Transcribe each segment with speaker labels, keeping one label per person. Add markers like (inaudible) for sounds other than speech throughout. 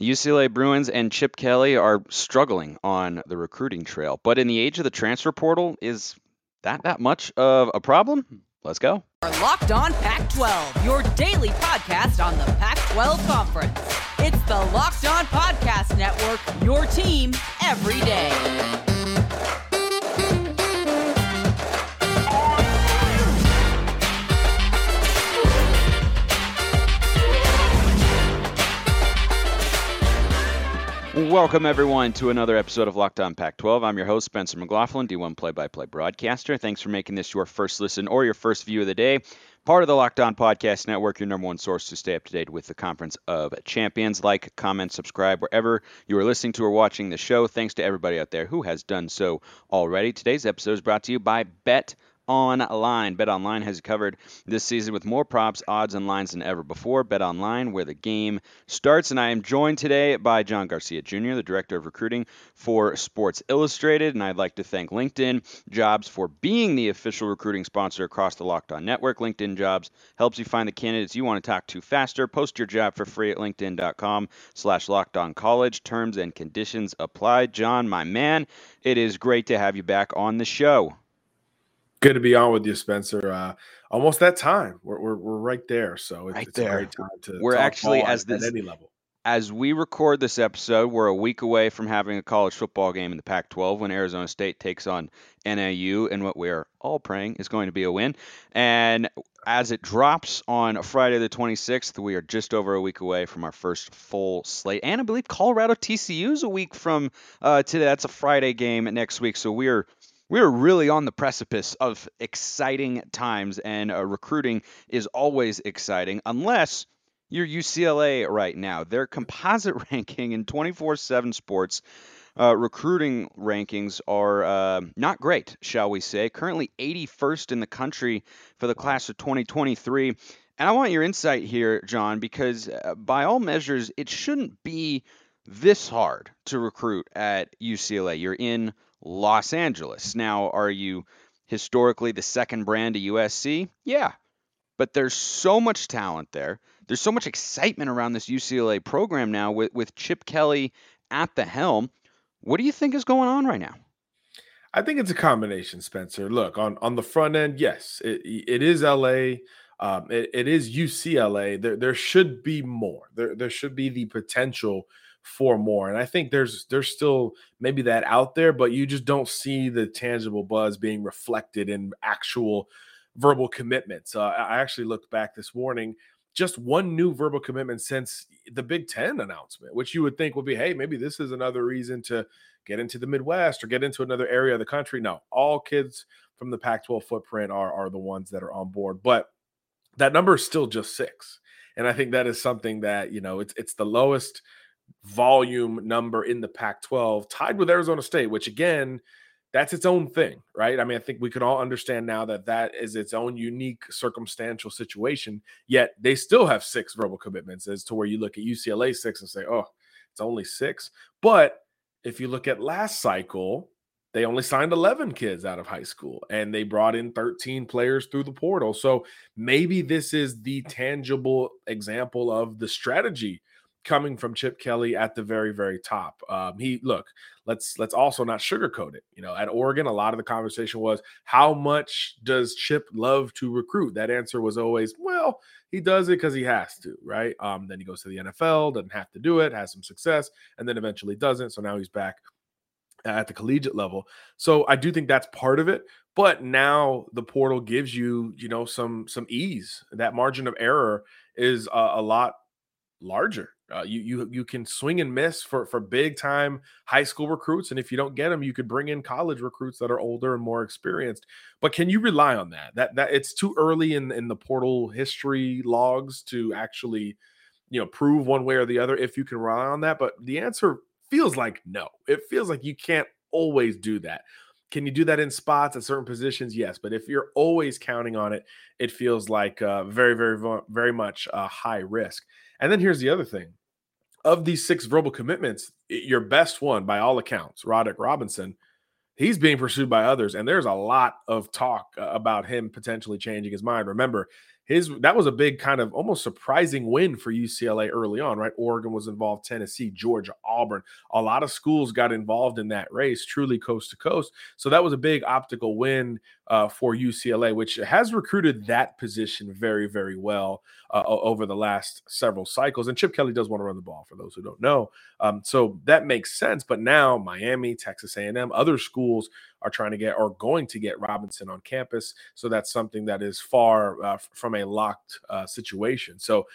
Speaker 1: UCLA Bruins and Chip Kelly are struggling on the recruiting trail. But in the age of the transfer portal, is that that much of a problem? Let's go.
Speaker 2: Our Locked On Pac 12, your daily podcast on the Pac 12 Conference. It's the Locked On Podcast Network, your team every day.
Speaker 1: Welcome, everyone, to another episode of Locked On Pac 12. I'm your host, Spencer McLaughlin, D1 play by play broadcaster. Thanks for making this your first listen or your first view of the day. Part of the Locked On Podcast Network, your number one source to stay up to date with the Conference of Champions. Like, comment, subscribe wherever you are listening to or watching the show. Thanks to everybody out there who has done so already. Today's episode is brought to you by Bet online. Bet online has covered this season with more props, odds, and lines than ever before. Bet online, where the game starts. And I am joined today by John Garcia Jr., the director of recruiting for Sports Illustrated. And I'd like to thank LinkedIn Jobs for being the official recruiting sponsor across the Locked On Network. LinkedIn Jobs helps you find the candidates you want to talk to faster. Post your job for free at linkedin.com slash college. Terms and conditions apply. John, my man, it is great to have you back on the show.
Speaker 3: Good to be on with you, Spencer. Uh, almost that time. We're, we're, we're right there. So
Speaker 1: it's, right it's there. a great time to. We're actually as this,
Speaker 3: at any level.
Speaker 1: As we record this episode, we're a week away from having a college football game in the Pac-12 when Arizona State takes on NAU, and what we're all praying is going to be a win. And as it drops on Friday the 26th, we are just over a week away from our first full slate. And I believe Colorado TCU is a week from uh, today. That's a Friday game next week. So we are we're really on the precipice of exciting times, and uh, recruiting is always exciting, unless you're UCLA right now. Their composite (laughs) ranking in 24 7 sports. Uh, recruiting rankings are uh, not great, shall we say. Currently 81st in the country for the class of 2023. And I want your insight here, John, because uh, by all measures, it shouldn't be this hard to recruit at UCLA. You're in Los Angeles. Now, are you historically the second brand to USC? Yeah. But there's so much talent there. There's so much excitement around this UCLA program now with, with Chip Kelly at the helm. What do you think is going on right now?
Speaker 3: I think it's a combination, Spencer. Look, on, on the front end, yes, it, it is LA. Um, it, it is UCLA. There, there should be more. There, there should be the potential for more. And I think there's there's still maybe that out there, but you just don't see the tangible buzz being reflected in actual verbal commitments. Uh, I actually looked back this morning, just one new verbal commitment since the Big Ten announcement, which you would think would be, hey, maybe this is another reason to get into the Midwest or get into another area of the country. No, all kids from the Pac-12 footprint are are the ones that are on board, but that number is still just six. And I think that is something that, you know, it's it's the lowest volume number in the Pac 12, tied with Arizona State, which again, that's its own thing, right? I mean, I think we can all understand now that that is its own unique circumstantial situation. Yet they still have six verbal commitments, as to where you look at UCLA six and say, oh, it's only six. But if you look at last cycle, they only signed 11 kids out of high school and they brought in 13 players through the portal. So maybe this is the tangible example of the strategy coming from Chip Kelly at the very, very top. Um, he look, let's let's also not sugarcoat it. You know, at Oregon, a lot of the conversation was how much does Chip love to recruit? That answer was always, well, he does it because he has to, right? Um, then he goes to the NFL, doesn't have to do it, has some success, and then eventually doesn't. So now he's back at the collegiate level. So I do think that's part of it. But now the portal gives you, you know, some some ease. That margin of error is a, a lot larger uh, you you you can swing and miss for for big time high school recruits, and if you don't get them, you could bring in college recruits that are older and more experienced. But can you rely on that? That that it's too early in in the portal history logs to actually, you know, prove one way or the other if you can rely on that. But the answer feels like no. It feels like you can't always do that. Can you do that in spots at certain positions? Yes, but if you're always counting on it, it feels like uh, very, very, very much a high risk. And then here's the other thing of these six verbal commitments, your best one by all accounts, Roderick Robinson, he's being pursued by others. And there's a lot of talk uh, about him potentially changing his mind. Remember, his that was a big kind of almost surprising win for UCLA early on, right? Oregon was involved, Tennessee, Georgia, Auburn. A lot of schools got involved in that race, truly coast to coast. So that was a big optical win uh, for UCLA, which has recruited that position very, very well uh, over the last several cycles. And Chip Kelly does want to run the ball, for those who don't know. Um, so that makes sense. But now Miami, Texas A&M, other schools are trying to get or going to get Robinson on campus. So that's something that is far uh, from a locked uh, situation. So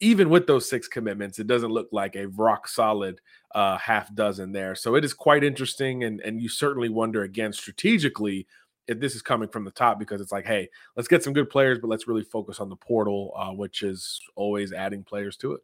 Speaker 3: even with those six commitments, it doesn't look like a rock solid uh, half dozen there. So it is quite interesting, and and you certainly wonder again strategically if this is coming from the top because it's like, hey, let's get some good players, but let's really focus on the portal, uh, which is always adding players to it.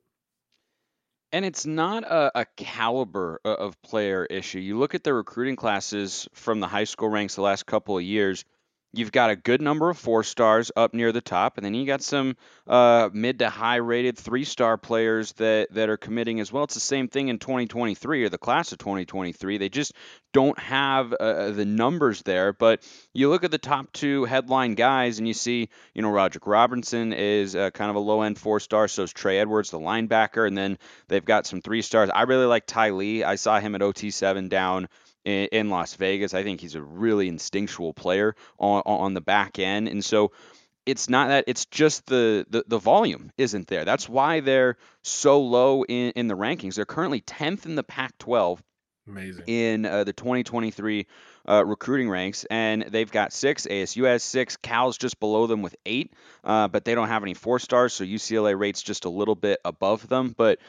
Speaker 1: And it's not a, a caliber uh, of player issue. You look at the recruiting classes from the high school ranks the last couple of years you've got a good number of four stars up near the top, and then you got some uh, mid to high rated three star players that that are committing as well. It's the same thing in 2023 or the class of 2023. They just don't have uh, uh, the numbers there. But you look at the top two headline guys, and you see, you know, Roger Robinson is uh, kind of a low end four star. So is Trey Edwards, the linebacker, and then they've got some three stars. I really like Ty Lee. I saw him at OT7 down in, in Las Vegas. I think he's a really instinctual player on, on the back end. And so it's not that it's just the, the, the volume isn't there. That's why they're so low in, in the rankings. They're currently 10th in the Pac 12.
Speaker 3: Amazing.
Speaker 1: In uh, the 2023 uh, recruiting ranks, and they've got six. ASU has six. Cal's just below them with eight, uh, but they don't have any four stars, so UCLA rates just a little bit above them. But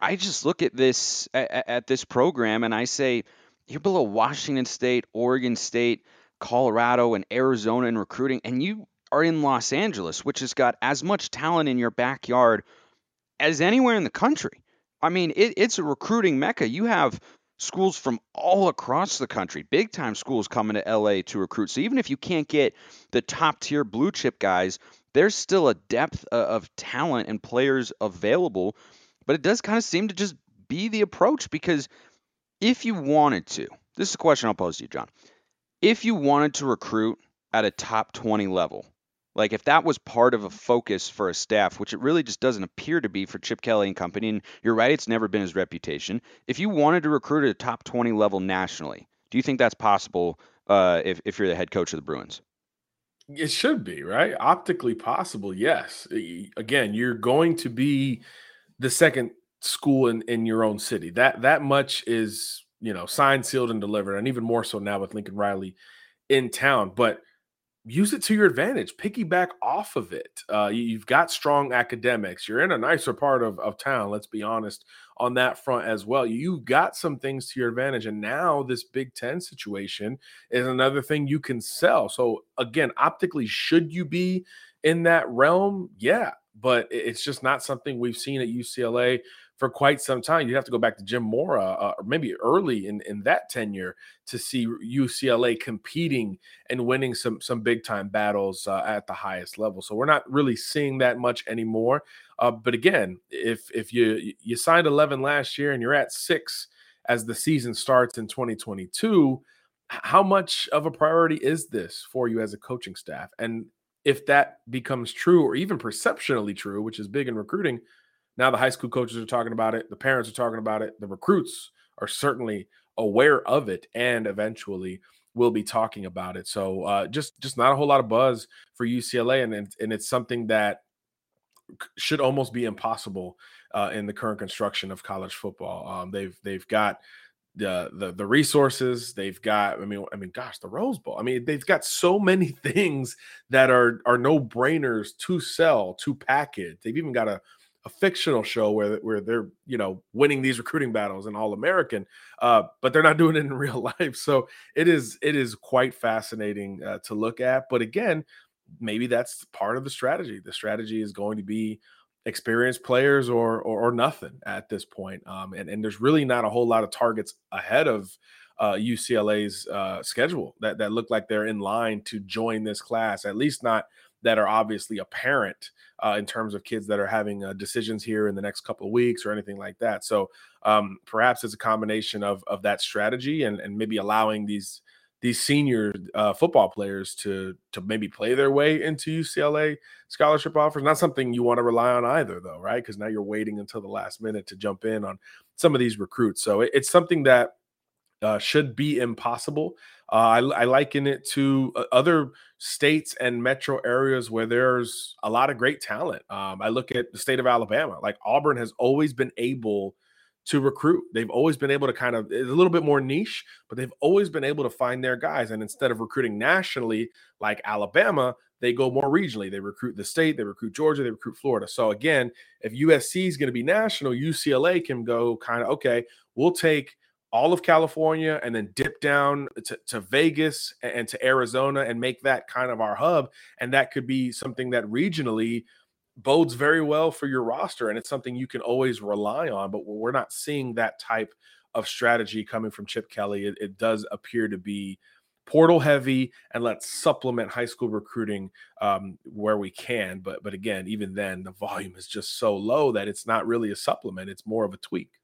Speaker 1: I just look at this at, at this program, and I say, you're below Washington State, Oregon State, Colorado, and Arizona in recruiting, and you are in Los Angeles, which has got as much talent in your backyard as anywhere in the country. I mean, it, it's a recruiting mecca. You have schools from all across the country, big time schools coming to LA to recruit. So even if you can't get the top tier blue chip guys, there's still a depth of talent and players available. But it does kind of seem to just be the approach because if you wanted to, this is a question I'll pose to you, John. If you wanted to recruit at a top 20 level, like if that was part of a focus for a staff, which it really just doesn't appear to be for Chip Kelly and company, and you're right, it's never been his reputation. If you wanted to recruit at a top 20 level nationally, do you think that's possible uh, if, if you're the head coach of the Bruins?
Speaker 3: It should be, right? Optically possible, yes. Again, you're going to be the second school in, in your own city. That that much is, you know, signed, sealed, and delivered, and even more so now with Lincoln Riley in town. But use it to your advantage. Piggyback off of it. Uh, you've got strong academics. You're in a nicer part of, of town. Let's be honest on that front as well. You've got some things to your advantage. And now this Big Ten situation is another thing you can sell. So again, optically, should you be in that realm? Yeah, but it's just not something we've seen at UCLA for quite some time. You'd have to go back to Jim Mora, uh, or maybe early in, in that tenure, to see UCLA competing and winning some some big time battles uh, at the highest level. So we're not really seeing that much anymore. Uh, but again, if if you you signed 11 last year and you're at six as the season starts in 2022, how much of a priority is this for you as a coaching staff? And if that becomes true or even perceptionally true, which is big in recruiting, now the high school coaches are talking about it, the parents are talking about it, the recruits are certainly aware of it, and eventually will be talking about it. So uh, just just not a whole lot of buzz for UCLA, and and, it's something that should almost be impossible uh, in the current construction of college football. Um, they've they've got the, the the resources they've got. I mean, I mean, gosh, the Rose Bowl. I mean, they've got so many (laughs) things that are are no brainers to sell to package. They've even got a a fictional show where where they're you know winning these recruiting battles and all American, uh, but they're not (laughs) doing it in real life. So it is it is quite fascinating uh, to look at. But again, maybe that's part of the strategy. The strategy is going to be experienced players or or, or nothing at this point. Um, and and there's really not a whole lot of targets ahead of uh, UCLA's uh, schedule that that look like they're in line to join this class. At least not that are obviously apparent uh, in terms of kids that are having uh, decisions here in the next couple of weeks or anything like that. So um, perhaps it's a combination of of that strategy and and maybe allowing these these senior uh, football players to to maybe play their way into UCLA scholarship offers. Not something you want to rely on either, though, right? Because now you're waiting until the last minute to jump in on some of these recruits. So it, it's something that uh, should be impossible. Uh, I, I, liken it to uh, other states and metro areas where there's a lot of great talent. Um, I look at the state of Alabama. Like Auburn has always been able to recruit. They've always been able to kind of a little bit more niche, but they've always been able to find their guys. And instead of recruiting nationally like Alabama, they go more regionally. They recruit the state, they recruit Georgia, they recruit Florida. So again, if USC is going to be national, UCLA can go kind of okay. We'll take all of California and then dip down to, to Vegas and to Arizona and make that kind of our hub. And that could be something that regionally bodes very well for your roster. And it's something you can always rely on. But we're not seeing that type of strategy coming from Chip Kelly. It, it does appear to be portal heavy and let's supplement high school recruiting um, where we can. But but again, even then, the volume is just so low that it's not really a supplement. It's more of a tweak.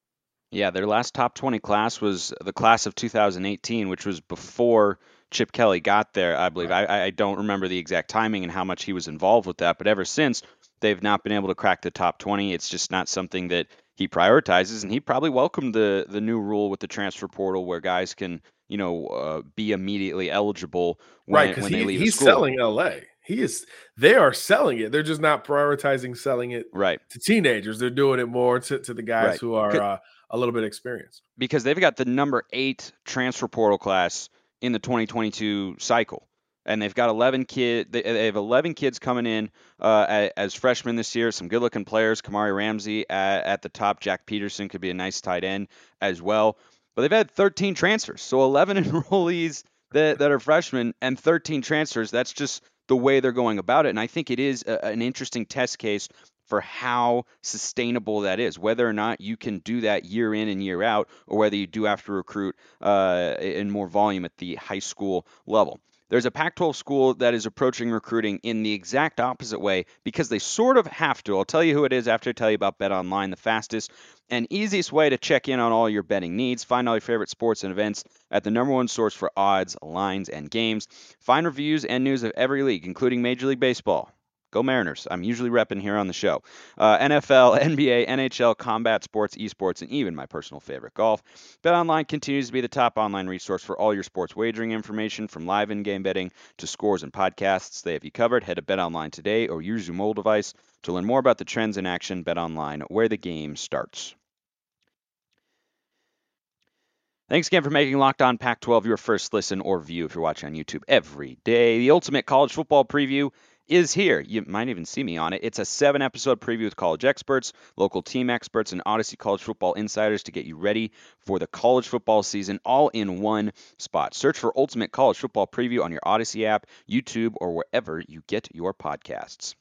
Speaker 1: Yeah, their last top 20 class was the class of 2018, which was before Chip Kelly got there, I believe. I, I don't remember the exact timing and how much he was involved with that, but ever since, they've not been able to crack the top 20. It's just not something that he prioritizes, and he probably welcomed the the new rule with the transfer portal where guys can, you know, uh, be immediately eligible when,
Speaker 3: right,
Speaker 1: when they
Speaker 3: he,
Speaker 1: leave
Speaker 3: he's
Speaker 1: school.
Speaker 3: selling LA. He is they are selling it. They're just not prioritizing selling it
Speaker 1: right
Speaker 3: to teenagers. They're doing it more to, to the guys
Speaker 1: Right.
Speaker 3: who are uh, a little bit experienced.
Speaker 1: because they've got the number eight transfer portal class in the 2022 cycle, and they've got 11 kid. They, have 11 kids coming in uh, as freshmen this year. Some good-looking players. Kamari Ramsey at, at the top. Jack Peterson could be a nice tight end as well. But they've had 13 transfers, so 11 (laughs) enrollees that, that are freshmen and 13 transfers. That's just the way they're going about it, and I think it is a, an interesting test case for how sustainable that is, whether or not you can do that year in and year out, or whether you do have to recruit uh, in more volume at the high school level. There's a Pac 12 school that is approaching recruiting in the exact opposite way because they sort of have to. I'll tell you who it is after I tell you about Bet Online, the fastest and easiest way to check in on all your betting needs. Find all your favorite sports and events at the number one source for odds, lines, and games. Find reviews and news of every league, including Major League Baseball. Go Mariners. I'm usually repping here on the show. Uh, NFL, (laughs) NBA, NHL, combat sports, esports, and even my personal favorite, golf. BetOnline continues to be the top online resource for all your sports wagering information, from live in-game betting to scores and podcasts. They have you covered. Head to BetOnline today or use your mobile device to learn more about the trends in action. BetOnline, where the game starts. Thanks again for making Locked On Pac 12 your first listen or view if you're watching on YouTube every day. The ultimate college football preview is here. You might even see me on it. It's a seven episode preview with college experts, local team experts, and Audacy College Football insiders to get you ready for the college football season all in one spot. Search for Ultimate College Football Preview on your Audacy app, YouTube, or wherever you get your podcasts.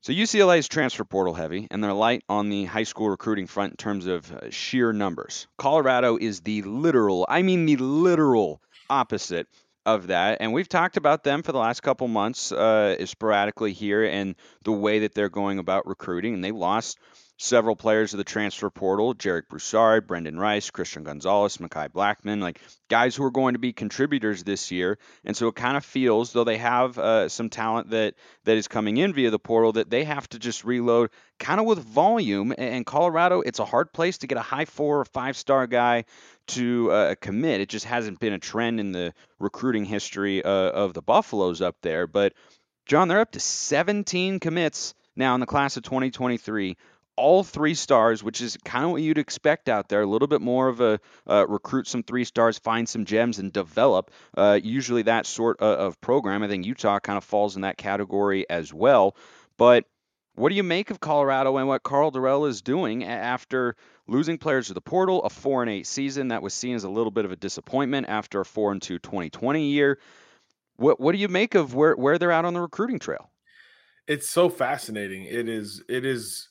Speaker 1: So UCLA is transfer portal heavy, and they're light on the high school recruiting front in terms of uh, sheer numbers. Colorado is the literal, I mean the literal opposite of that, and we've talked about them for the last couple months uh, sporadically here and the way that they're going about recruiting. And they lost several players of the transfer portal: Jarek Broussard, Brendan Rice, Christian Gonzalez, Mekhi Blackmon, like guys who are going to be contributors this year. And so it kind of feels, though they have uh, some talent that that is coming in via the portal, that they have to just reload kind of with volume. And Colorado, it's a hard place to get a high four or five star guy to uh, commit. It just hasn't been a trend in the recruiting history uh, of the Buffaloes up there. But John, they're up to 17 commits now in the class of 2023 all three stars, which is kind of what you'd expect out there. A little bit more of a uh, recruit some three stars, find some gems, and develop. Uh, usually that sort of, of program. I think Utah kind of falls in that category as well. But what do you make of Colorado and what Karl Dorrell is doing after losing players to the portal, a four and eight season that was seen as a little bit of a disappointment after a four and two 2020 year? What what do you make of where where they're at on the recruiting trail?
Speaker 3: It's so fascinating. It is it is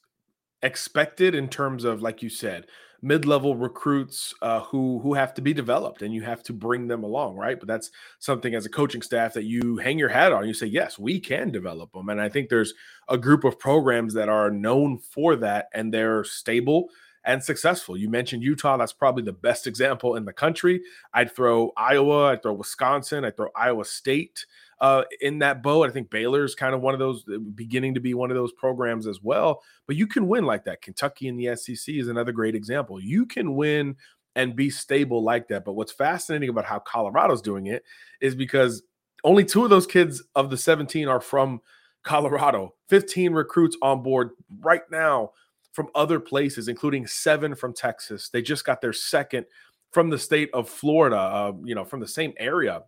Speaker 3: expected in terms of like you said mid-level recruits uh, who who have to be developed and you have to bring them along right? But that's something as a coaching staff that you hang your hat on. You say yes we can develop them and i think there's a group of programs that are known for that and they're stable and successful. You mentioned Utah, that's probably the best example in the country. I'd throw Iowa, I'd throw Wisconsin, I'd throw Iowa State uh, in that boat. I think Baylor's kind of one of those uh, beginning to be one of those programs as well. But you can win like that. Kentucky in the SEC is another great example. You can win and be stable like that. But what's fascinating about how Colorado's doing it is because only two of those kids of the 17 are from Colorado. 15 recruits on board right now from other places, including seven from Texas. They just got their second from the state of Florida, uh, you know, from the same area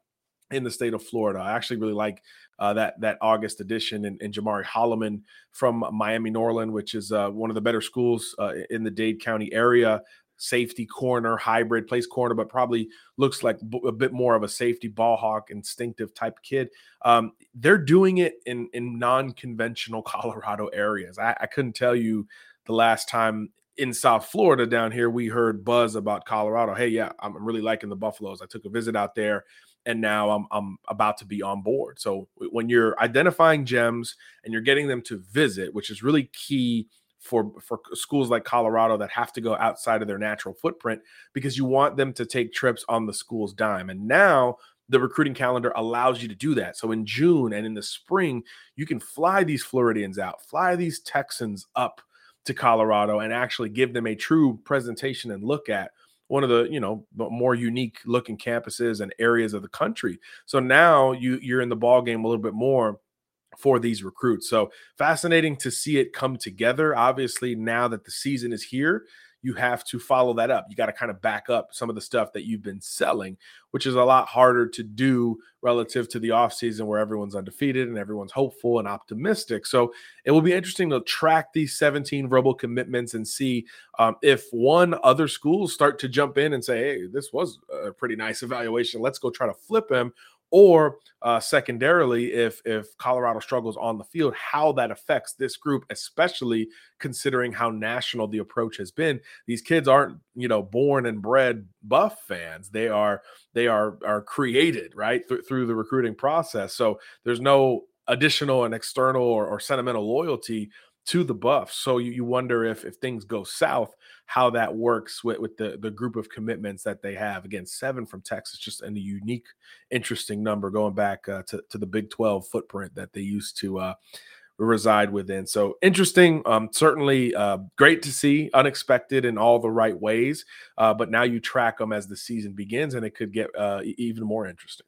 Speaker 3: in the state of Florida. I actually really like uh, that that August edition and, and Jamari Holloman from Miami Norland, which is uh, one of the better schools uh, in the Dade County area. Safety corner, hybrid, plays corner, but probably looks like a bit more of a safety ball hawk, instinctive type kid. Um, they're doing it in in non conventional (laughs) Colorado areas. I, I couldn't tell you the last time in South Florida down here, we heard buzz about Colorado. Hey, yeah, I'm really liking the Buffaloes. I took a visit out there and now I'm I'm about to be on board. So when you're identifying gems and you're getting them to visit, which is really key for for schools like Colorado that have to go outside of their natural footprint because you want them to take trips on the school's dime. And now the recruiting calendar allows you to do that. So in June and in the spring, you can fly these Floridians out, fly these Texans up to Colorado and actually give them a true presentation and look at one of the you know more unique looking campuses and areas of the country. So now you you're in the ball game a little bit more for these recruits. So fascinating to see it come together. Obviously, now that the season is here, you have to follow that up. You got to kind of back up some of the stuff that you've been selling, which is a lot harder to do relative to the offseason where everyone's undefeated and everyone's hopeful and optimistic. So it will be interesting to track these 17 verbal commitments and see um, if one other schools start to jump in and say, hey, this was a pretty nice evaluation. Let's go try to flip him or uh, secondarily if if colorado struggles on the field how that affects this group especially considering how national the approach has been. These kids aren't you know born and bred buff fans. They are they are are created right Th- through the recruiting process. So there's no additional and external or, or sentimental loyalty to the buffs so you, you wonder if if things go south how that works with, with the, the group of commitments that they have. Again, seven from Texas, just a unique, interesting number going back uh, to, to the Big 12 footprint that they used to uh, reside within. So interesting, um, certainly uh, great to see, unexpected in all the right ways. Uh, but now you track them as the season begins, and it could get uh, even more interesting.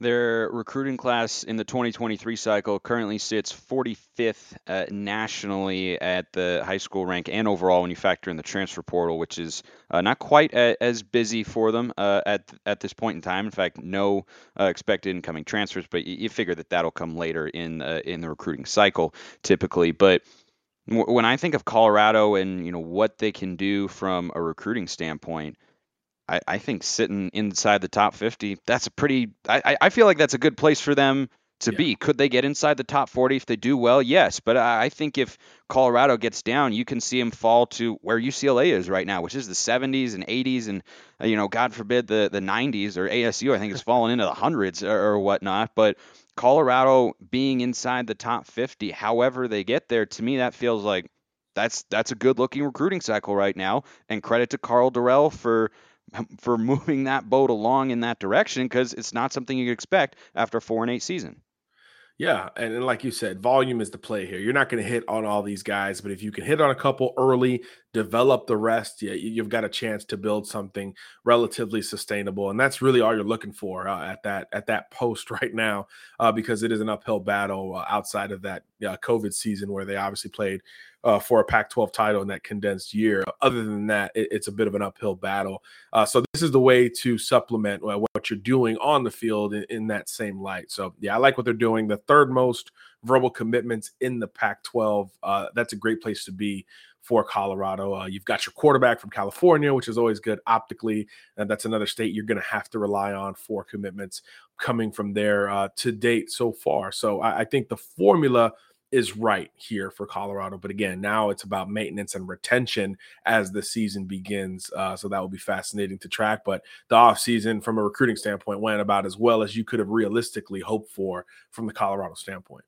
Speaker 1: Their recruiting class in the 2023 cycle currently sits 45th uh, nationally at the high school rank and overall when you factor in the transfer portal, which is uh, not quite a, as busy for them uh, at at this point in time. In fact, no uh, expected incoming transfers, but you, you, figure that that'll come later in uh, in the recruiting cycle typically. But when I think of Colorado and you know what they can do from a recruiting standpoint I, I think sitting inside the top 50, that's a pretty, I, I feel like that's a good place for them to yeah. be. Could they get inside the top 40 if they do well? Yes. But I think if Colorado gets down, you can see them fall to where UCLA is right now, which is the 70s and 80s and, uh, you know, God forbid the, the 90s or ASU, I think is falling into the hundreds or, or whatnot. But Colorado being inside the top 50, however they get there, to me, that feels like that's that's a good looking recruiting cycle right now. And credit to Karl Dorrell for (laughs) for moving that boat along in that direction because it's not something you expect after four and eight season.
Speaker 3: Yeah, and, and, like you said, volume is the play here. You're not going to hit on all these guys, but if you can hit on a couple early, develop the rest, yeah, you've got a chance to build something relatively sustainable, and that's really all you're looking for uh, at that at that post (laughs) right now, uh, because it is an uphill battle uh, outside of that COVID season where they obviously played uh, for a Pac 12 title in that condensed year. Other than that, it, it's a bit of an uphill battle. Uh, so, this is the way to supplement uh, what you're doing on the field in, in, that same light. So, yeah, I like what they're doing. The third most verbal commitments in the Pac 12. Uh, that's a great place to be for Colorado. Uh, you've got your quarterback from California, which is always good optically. And that's another state you're going to have to rely on for commitments coming from there uh, to date so far. So I, I think the formula is right here for Colorado. But again, now it's about maintenance and retention as the season begins. Uh, so that will be fascinating to track. But the offseason, from a recruiting standpoint, went about as well as you could have realistically hoped for from the Colorado standpoint.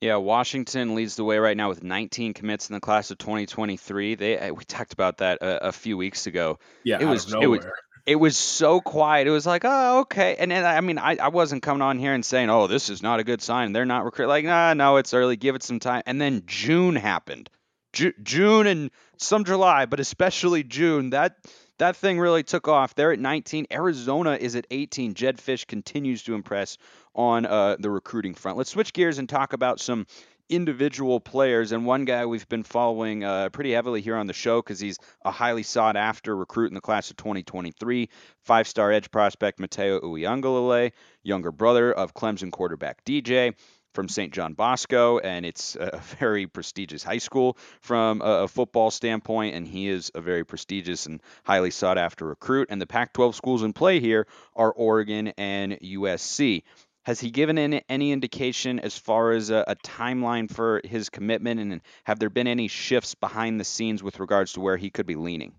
Speaker 1: Yeah, Washington leads the way right now with 19 commits in the class of 2023. They eh, we talked about that a, a few weeks ago.
Speaker 3: Yeah,
Speaker 1: it was it was it was so quiet. It was like, oh, okay. And then I mean, I, I wasn't coming on here and saying, oh, this is not a good sign. They're not recruiting. Like, nah, no, it's early. Give it some time. And then June happened. Ju- June and some July, but especially June. That that thing really took off. They're at 19. Arizona is at 18. Jedd Fisch continues to impress on uh, the recruiting front. Let's switch gears and talk about some individual players. And one guy we've been following uh, pretty heavily here on the show because he's a highly sought after recruit in the class of 2023. Five star edge prospect Mateo Uiagalelei, younger brother of Clemson quarterback DJ from St. John Bosco, and it's a very prestigious high school from a, football standpoint, and he is a very prestigious and highly sought after recruit. And the Pac 12 schools in play here are Oregon and USC. Has he given any indication as far as a, a, timeline for his commitment, and have there been any shifts behind the scenes with regards to where he could be leaning?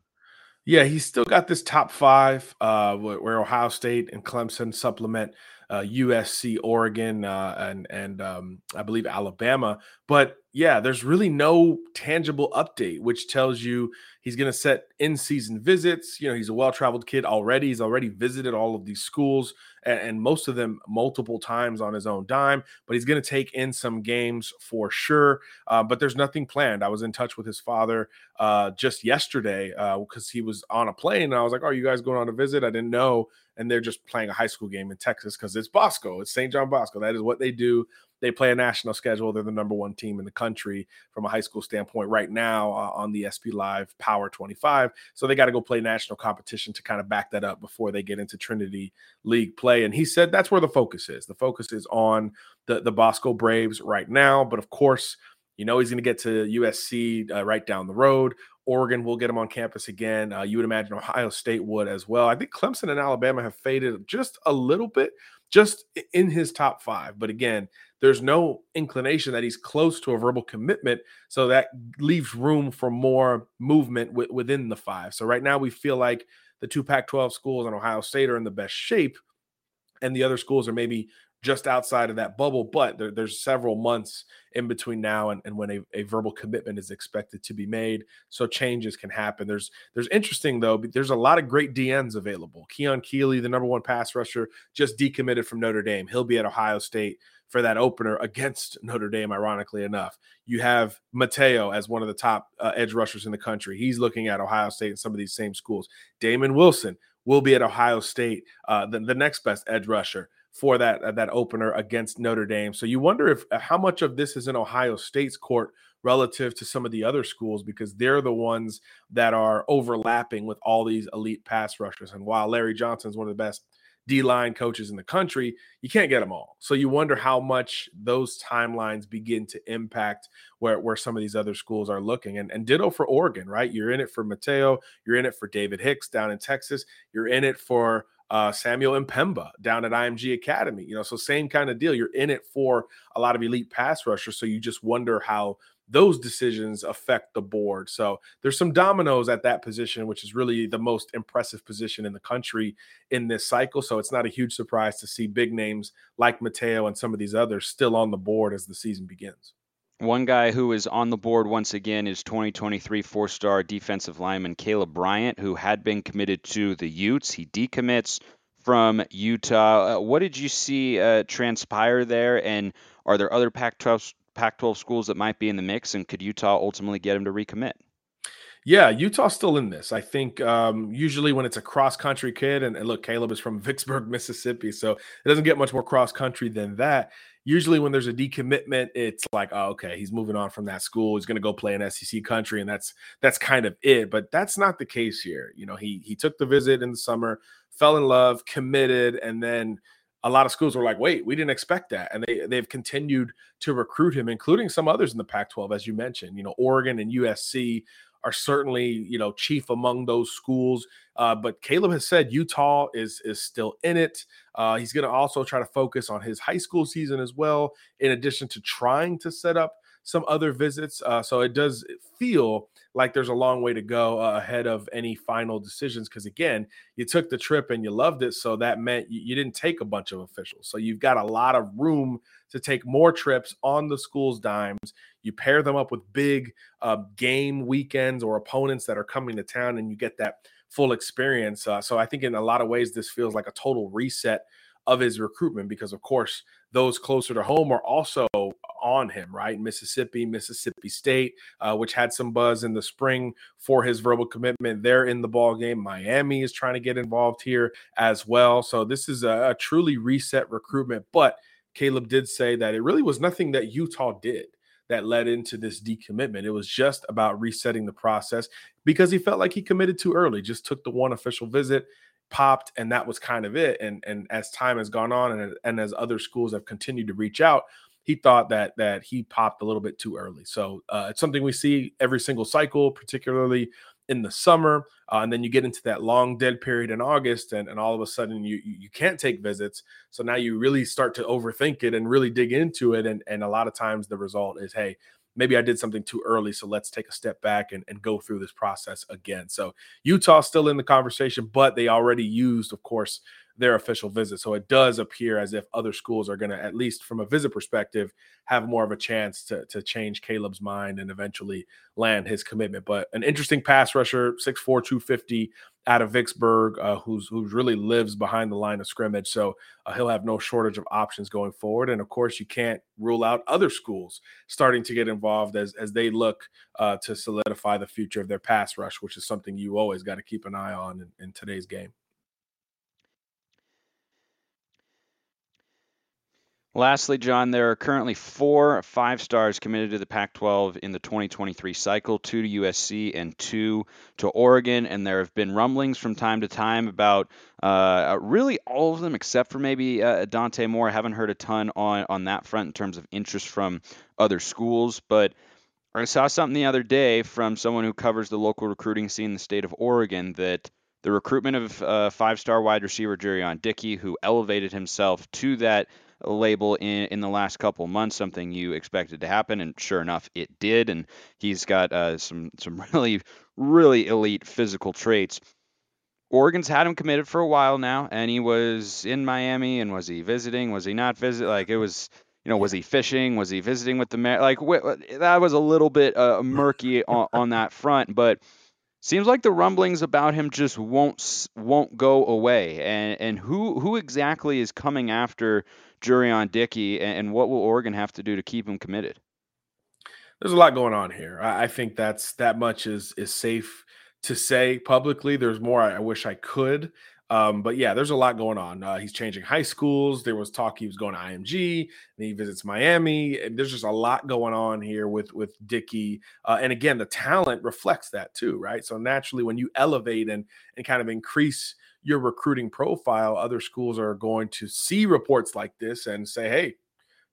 Speaker 3: Yeah, he's still got this top five, uh, where Ohio State and Clemson supplement uh, USC, Oregon, uh, and and um, I believe Alabama. But yeah, there's really no tangible update, which tells you he's going to set in-season visits. You know, he's a well-traveled kid already. He's already visited all of these schools, and, and most of them multiple times on his own dime. But he's going to take in some games for sure. Uh, but there's nothing planned. I was in touch with his father uh, just yesterday because uh, he was on a plane, and I was like, "Are you guys going on a visit?" I didn't know and they're just playing a high school game in Texas because it's Bosco, it's St. John Bosco. That is what they do. They play a national schedule. They're the number one team in the country from a high school standpoint right now uh, on the SBLive Power 25. So they got to go play national competition to kind of back that up before they get into Trinity League play. And he said that's where the focus is. The focus is on the, the Bosco Braves right now. But of course, you know he's going to get to USC uh, right down the road. Oregon will get him on campus again. Uh, you would imagine Ohio State would as well. I think Clemson and Alabama have faded just a little bit, just in his top five. But again, there's no inclination that he's close to a verbal commitment. So that leaves room for more movement w- within the five. So right now, we feel like the two Pac 12 schools and Ohio State are in the best shape. And the other schools are maybe just outside of that bubble, but there, there's several months in between now and, and when a, a, verbal commitment is expected to be made. So changes can happen. There's there's interesting though, there's a lot of great DNs available. Keon Keeley, the number one pass rusher, just decommitted from Notre Dame. He'll be at Ohio State for that opener against Notre Dame, ironically enough. You have Mateo as one of the top uh, edge rushers in the country. He's looking at Ohio State and some of these same schools. Damon Wilson will be at Ohio State, uh, the, the next best edge rusher for that uh, that opener against Notre Dame. So you wonder if uh, how much of this is in Ohio State's court relative to some of the other schools because they're the ones that are overlapping with all these elite pass rushers. And while Larry Johnson is one of the best D line coaches in the country, you can't get them all. So you wonder how much those timelines begin to impact where, where some of these other schools are looking. And, and ditto for Oregon, right? You're in it for Mateo, you're in it for David Hicks down in Texas, you're in it for uh, Samuel M'Pemba down at IMG Academy. You know, so same kind of deal. You're in it for a lot of elite pass rushers, so you just wonder how those decisions affect the board. So there's some dominoes at that position, which is really the most impressive position in the country in this cycle. So it's not a huge surprise to see big names like Mateo and some of these others still on the board as the season begins.
Speaker 1: One guy who is on the board once again is 2023 four star defensive lineman Caleb Bryant, who had been committed to the Utes. He decommits from Utah. Uh, what did you see uh, transpire there? And are there other Pac 12, Pac 12 schools that might be in the mix? And could Utah ultimately get him to recommit?
Speaker 3: Yeah, Utah's still in this. I think um, usually when it's a cross country kid, and, and, look, Caleb is from (laughs) Vicksburg, Mississippi, so it doesn't get much more cross country than that usually when there's a decommitment, it's like, oh, okay, he's moving on from that school. He's going to go play in SEC country, and that's that's kind of it. But that's not the case here. You know, he he took the visit in the summer, fell in love, committed, and then a lot of schools were like, wait, we didn't expect that. And they they've continued to recruit him, including some others in the Pac-12, as you mentioned. You know, Oregon and USC are certainly you know chief among those schools. Uh, but Caleb has said Utah is is still in it. Uh, he's going to also try to focus on his high school season as well, in addition to trying to set up some other visits. Uh, so it does feel like there's a long way to go uh, ahead of any final decisions. Because again, you took the trip and you loved it. So that meant you, you didn't take a bunch of officials. So you've got a lot of room to take more trips on the school's dimes. You pair them up with big uh, game weekends or opponents that are coming to town, and you get that full experience. Uh, so I think in a lot of ways, this feels like a total reset of his recruitment because, of course, those closer to home are also on him, right? Mississippi, Mississippi State, uh, which had some buzz in the spring for his verbal commitment. They're in the ball game. Miami is trying to get involved here as well. So this is a, a truly reset recruitment. But Caleb did say that it really was nothing that Utah did that led into this decommitment. It was just about resetting the process because he felt like he committed too early, just took the one official visit, popped, and that was kind of it. And and as time has gone on and, and as other schools have continued to reach out, he thought that that he popped a little bit too early. So uh, it's something we see every single cycle, particularly in the summer, uh, and then you get into that long dead period in August, and, and all of a sudden you you can't take visits. So now you really start to overthink it and really dig into it, and and a lot of times the result is, hey, maybe I did something too early, so let's take a step back and, and go through this process again. So Utah still in the conversation, but they already used, of course, their official visit. So it does appear as if other schools are going to, at least from a visit perspective, have more of a chance to, to change Caleb's mind and eventually land his commitment. But an interesting pass rusher, 6'4, 250 out of Vicksburg, uh, who's who really lives behind the line of scrimmage. So uh, he'll have no shortage of options going forward. And of course, you can't rule out other schools starting to get involved as as they look uh, to solidify the future of their pass rush, which is something you always got to keep an eye on in, in today's game.
Speaker 1: Lastly, John, there are currently four five stars committed to the Pac 12 in the 2023 cycle two to USC and two to Oregon. And there have been rumblings from time to time about uh, really all of them, except for maybe uh, Dante Moore. I haven't heard a ton on, on that front in terms of interest from other schools. But I saw something the other day from someone who covers the local recruiting scene in the state of Oregon that the recruitment of uh, five star wide receiver Jurrion Dickey, who elevated himself to that label in, in the last couple months, something you expected to happen, and sure enough, it did. And he's got uh, some some (laughs) really really elite physical traits. Oregon's had him committed for a while now, and he was in Miami. And was he visiting? Was he not visit? Like it was, you know, was he fishing? Was he visiting with the mayor? like? Wh- that was a little bit uh, murky (laughs) on, on that front, but seems like the rumblings about him just won't won't go away. And and who who exactly is coming after Jurrion Dickey, and what will Oregon have to do to keep him committed?
Speaker 3: There's a lot going on here. I think that's that much is is safe to say publicly. There's more I wish I could. Um, but yeah, there's a lot going on. Uh, he's changing high schools. There was talk he was going to IMG, and he visits Miami. And there's just a lot going on here with with Dickey. Uh, and again, the talent reflects that too, right? So naturally, when you elevate and and kind of increase your recruiting profile, other schools are going to see reports like this and say, hey,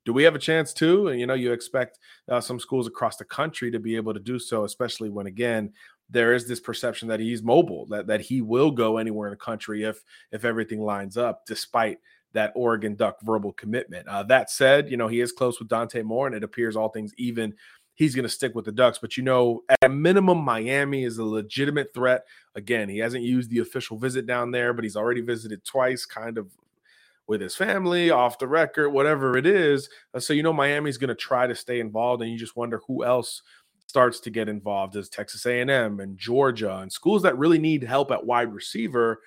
Speaker 3: do we have a chance too? And you know, you expect uh, some schools across the country to be able to do so, especially when again there is this perception that he's mobile, that that he will go anywhere in the country if if everything lines up, despite that Oregon Duck verbal commitment. Uh, that said, you know he is close with Dante Moore, and it appears all things even he's going to stick with the Ducks. But you know, at minimum, Miami is a legitimate threat. Again, he hasn't used the official visit down there, but he's already visited twice, kind of with his family, off the record, whatever it is. Uh, so you know, Miami's going to try to stay involved, and you just wonder who else starts to get involved as Texas A&M and Georgia and schools that really need help at wide receiver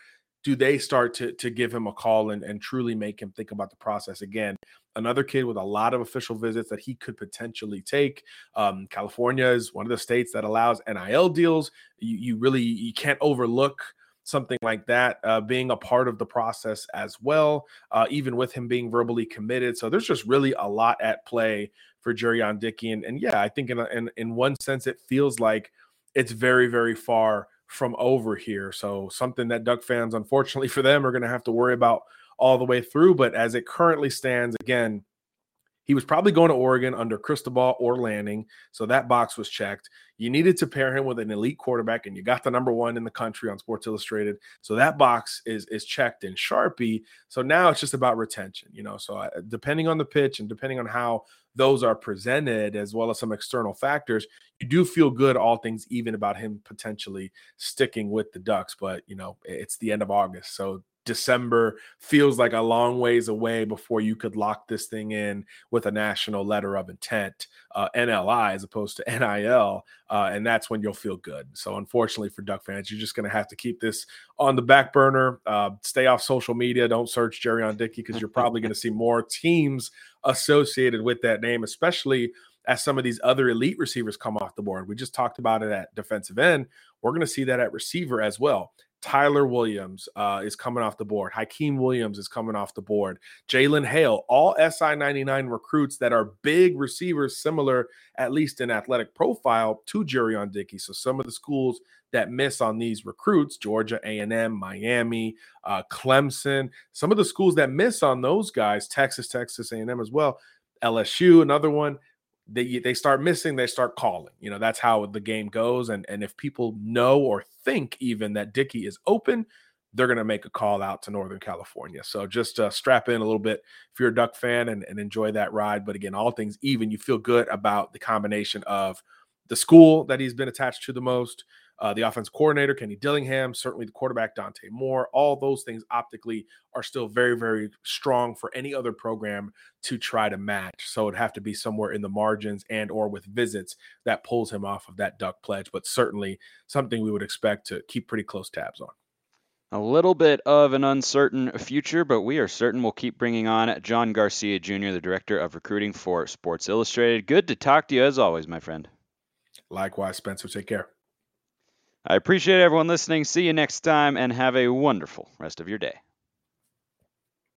Speaker 3: do they start to to give him a call and, and truly make him think about the process again another kid with a lot of official visits that he could potentially take. Um, California is one of the states that allows NIL deals. You, you really you can't overlook something like that uh, being a part of the process as well, uh, even with him being verbally committed. So there's just really a lot at play for Jurrion Dickey. And, and yeah, I think in, a, in in one sense it feels like it's very very far from over here. So something that Duck fans, unfortunately (laughs) for them, are going to have to worry about all the way through. But as it currently stands, again, He was probably going to Oregon under Cristobal or Lanning, So that box was checked. You needed to pair him with an elite quarterback, and you got the number one in the country on Sports Illustrated. So that box is is checked in Sharpie. So now it's just about retention, you know. So uh, depending on the pitch and depending on how those are presented, as well as some external factors, you do feel good, all things even, about him potentially sticking with the Ducks. But you know, it's the end of August, so December feels like a long ways away before you could lock this thing in with a national letter of intent, uh, NLI as opposed to (laughs) NIL, uh, and that's when you'll feel good. So, unfortunately for Duck fans, you're just going to have to keep this on the back burner. Uh, stay off social media. Don't search Jurrion Dickey because you're probably going to see more teams associated with that name, especially as some of these other elite receivers come off the board. We just talked about it at defensive end. We're going to see that at receiver as well. Tyler Williams uh, is coming off the board. Hakeem Williams is coming off the board. Jalen Hale, all SI 99 recruits that are big receivers, similar, at least in athletic profile, to Jurrion Dickey. So some of the schools that miss on these recruits, Georgia A&M, Miami, uh, Clemson, some of the schools that miss on those guys, Texas, Texas A&M as well, LSU, another one, they they start missing, they start calling. You know, that's how the game goes. And and if people know or think even that Dickey is open, they're going to make a call out to Northern California. So just uh, strap in a little bit if you're a Duck fan and, and enjoy that ride. But again, all things even, you feel good about the combination of the school that he's been attached to the most, uh, the offense coordinator, Kenny Dillingham, certainly the quarterback, Dante Moore. All those things optically are still very, very strong for any other program to try to match. So it'd have to be somewhere in the margins and or with visits that pulls him off of that duck pledge, but certainly something we would expect to keep pretty close tabs on.
Speaker 1: A little bit of an uncertain future, but we are certain we'll keep bringing on John Garcia Jr., the director of recruiting for Sports Illustrated. Good to talk to you as always, my friend.
Speaker 3: Likewise, Spencer. Take care.
Speaker 1: I appreciate everyone listening. See you next time and have a wonderful rest of your day.